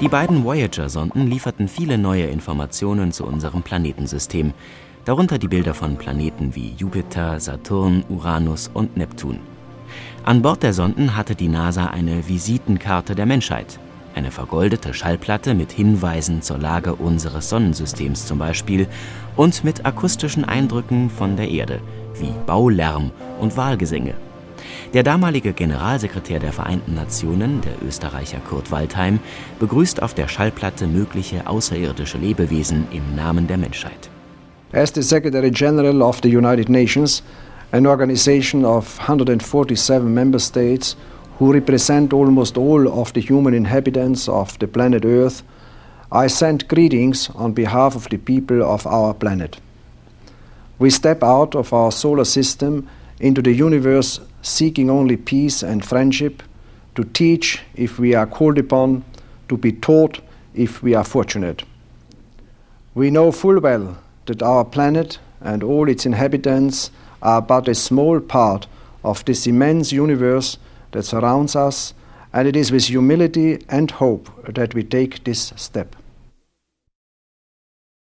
Die beiden Voyager-Sonden lieferten viele neue Informationen zu unserem Planetensystem, darunter die Bilder von Planeten wie Jupiter, Saturn, Uranus und Neptun. An Bord der Sonden hatte die NASA eine Visitenkarte der Menschheit, eine vergoldete Schallplatte mit Hinweisen zur Lage unseres Sonnensystems zum Beispiel und mit akustischen Eindrücken von der Erde, wie Baulärm und Wahlgesänge. Der damalige Generalsekretär der Vereinten Nationen, der Österreicher Kurt Waldheim, begrüßt auf der Schallplatte mögliche außerirdische Lebewesen im Namen der Menschheit. As the Secretary General of the United Nations, an organization of 147 member states who represent almost all of the human inhabitants of the planet Earth, I send greetings on behalf of the people of our planet. We step out of our solar system into the universe seeking only peace and friendship, to teach if we are called upon, to be taught if we are fortunate. We know full well that our planet and all its inhabitants are but a small part of this immense universe that surrounds us, and it is with humility and hope that we take this step.